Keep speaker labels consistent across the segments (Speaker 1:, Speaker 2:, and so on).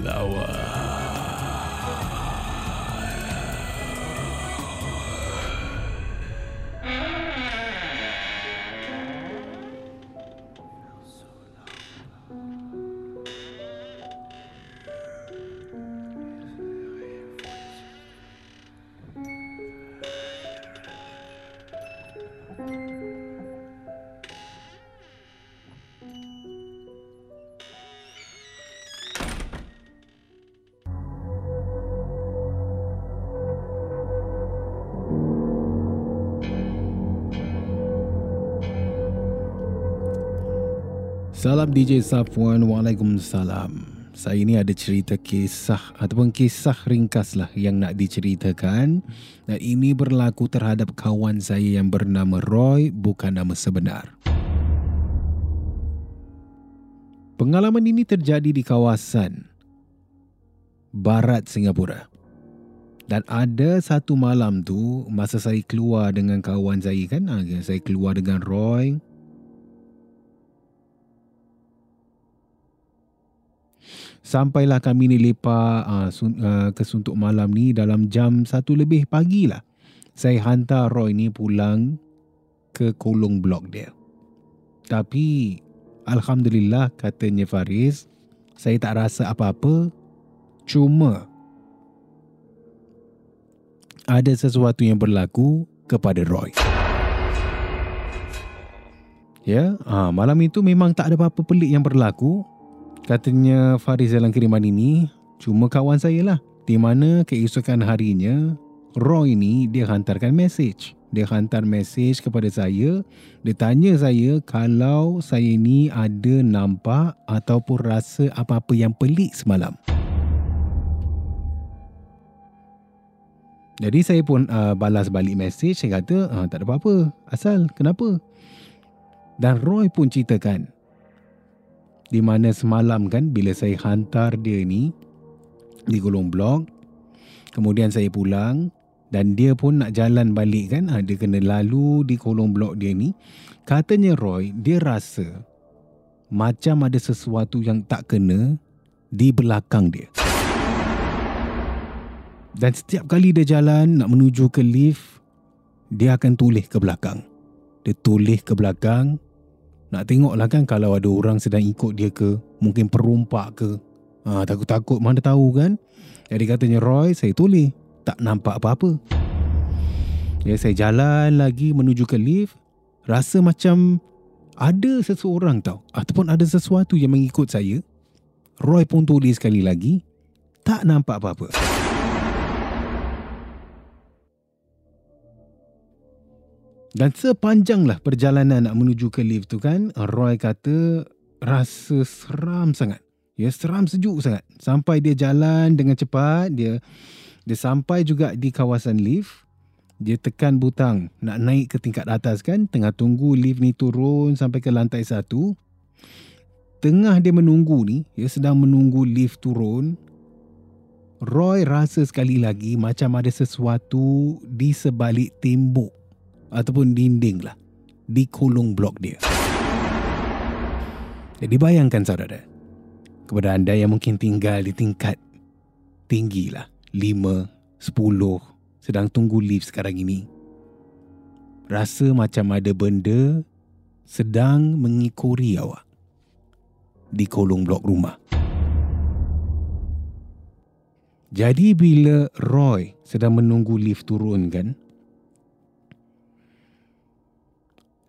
Speaker 1: flower.
Speaker 2: Salam DJ Safwan, Waalaikumsalam. Saya ini ada cerita kisah ataupun kisah ringkas lah yang nak diceritakan dan ini berlaku terhadap kawan saya yang bernama Roy bukan nama sebenar. Pengalaman ini terjadi di kawasan barat Singapura. Dan ada satu malam tu masa saya keluar dengan kawan saya kan, ah, saya keluar dengan Roy, Sampailah kami ni lepak uh, sun, uh, ke suntuk malam ni dalam jam satu lebih pagi lah. Saya hantar Roy ni pulang ke kolong blok dia. Tapi Alhamdulillah katanya Faris, saya tak rasa apa-apa. Cuma ada sesuatu yang berlaku kepada Roy. Ya, ha, malam itu memang tak ada apa-apa pelik yang berlaku. Katanya Faris dalam kiriman ini cuma kawan saya lah. Di mana keesokan harinya Roy ni dia hantarkan message. Dia hantar message kepada saya. Dia tanya saya kalau saya ni ada nampak ataupun rasa apa-apa yang pelik semalam. Jadi saya pun uh, balas balik message. Saya kata uh, tak ada apa-apa. Asal kenapa? Dan Roy pun ceritakan di mana semalam kan bila saya hantar dia ni di kolong blok kemudian saya pulang dan dia pun nak jalan balik kan ha, dia kena lalu di kolong blok dia ni katanya Roy dia rasa macam ada sesuatu yang tak kena di belakang dia. Dan setiap kali dia jalan nak menuju ke lift dia akan toleh ke belakang. Dia toleh ke belakang nak tengoklah kan kalau ada orang sedang ikut dia ke, mungkin perompak ke. Ha, takut-takut mana tahu kan. Jadi katanya Roy, saya tulis. Tak nampak apa-apa. Ya, saya jalan lagi menuju ke lift. Rasa macam ada seseorang tau. Ataupun ada sesuatu yang mengikut saya. Roy pun tulis sekali lagi. Tak nampak apa-apa. Dan sepanjanglah perjalanan nak menuju ke lift tu kan, Roy kata rasa seram sangat. Ya, seram sejuk sangat. Sampai dia jalan dengan cepat, dia dia sampai juga di kawasan lift Dia tekan butang nak naik ke tingkat atas kan. Tengah tunggu lift ni turun sampai ke lantai satu. Tengah dia menunggu ni, dia sedang menunggu lift turun. Roy rasa sekali lagi macam ada sesuatu di sebalik tembok ataupun dinding lah di kolong blok dia. Jadi bayangkan saudara, kepada anda yang mungkin tinggal di tingkat tinggi lah, 5, 10, sedang tunggu lift sekarang ini. Rasa macam ada benda sedang mengikori awak di kolong blok rumah. Jadi bila Roy sedang menunggu lift turun kan,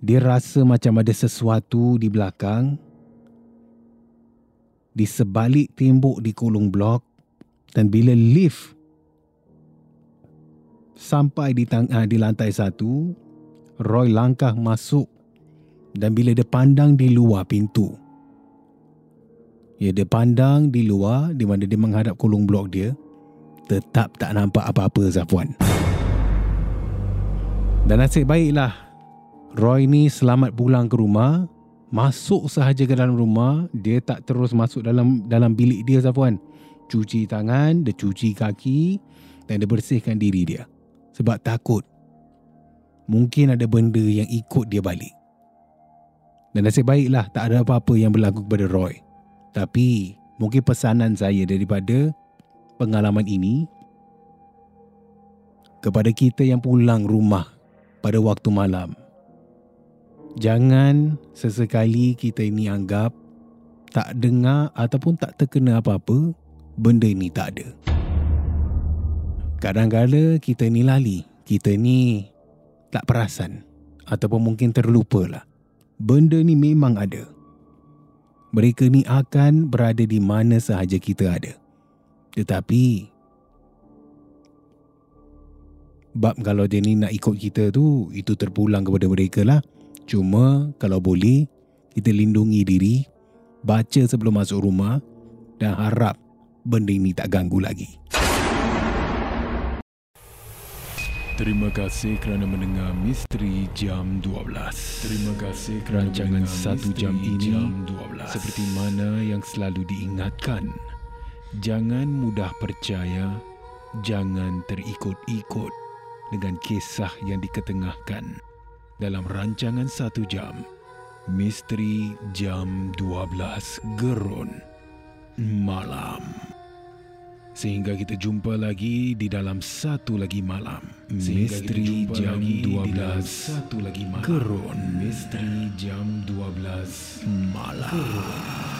Speaker 2: dia rasa macam ada sesuatu di belakang. Di sebalik tembok di kolong blok. Dan bila lift sampai di, tang- uh, di lantai satu, Roy langkah masuk. Dan bila dia pandang di luar pintu, ya dia pandang di luar di mana dia menghadap kolong blok dia, tetap tak nampak apa-apa Zafwan. Dan nasib baiklah Roy ni selamat pulang ke rumah. Masuk sahaja ke dalam rumah, dia tak terus masuk dalam dalam bilik dia Zafwan. Cuci tangan, dia cuci kaki dan dia bersihkan diri dia. Sebab takut mungkin ada benda yang ikut dia balik. Dan nasib baiklah tak ada apa-apa yang berlaku kepada Roy. Tapi mungkin pesanan saya daripada pengalaman ini kepada kita yang pulang rumah pada waktu malam. Jangan sesekali kita ini anggap tak dengar ataupun tak terkena apa-apa, benda ini tak ada. Kadang-kadang kita ni lali, kita ni tak perasan ataupun mungkin terlupa lah. Benda ni memang ada. Mereka ni akan berada di mana sahaja kita ada. Tetapi Bab kalau dia ni nak ikut kita tu Itu terpulang kepada mereka lah Cuma kalau boleh Kita lindungi diri Baca sebelum masuk rumah Dan harap benda ini tak ganggu lagi
Speaker 1: Terima kasih kerana mendengar Misteri Jam 12. Terima kasih kerana rancangan satu jam ini jam 12. seperti mana yang selalu diingatkan. Jangan mudah percaya, jangan terikut-ikut dengan kisah yang diketengahkan dalam rancangan satu jam. Misteri Jam 12 Gerun Malam. Sehingga kita jumpa lagi di dalam satu lagi malam. Misteri Jam 12 satu lagi malam. Gerun. Misteri Jam 12 malam. Gerun.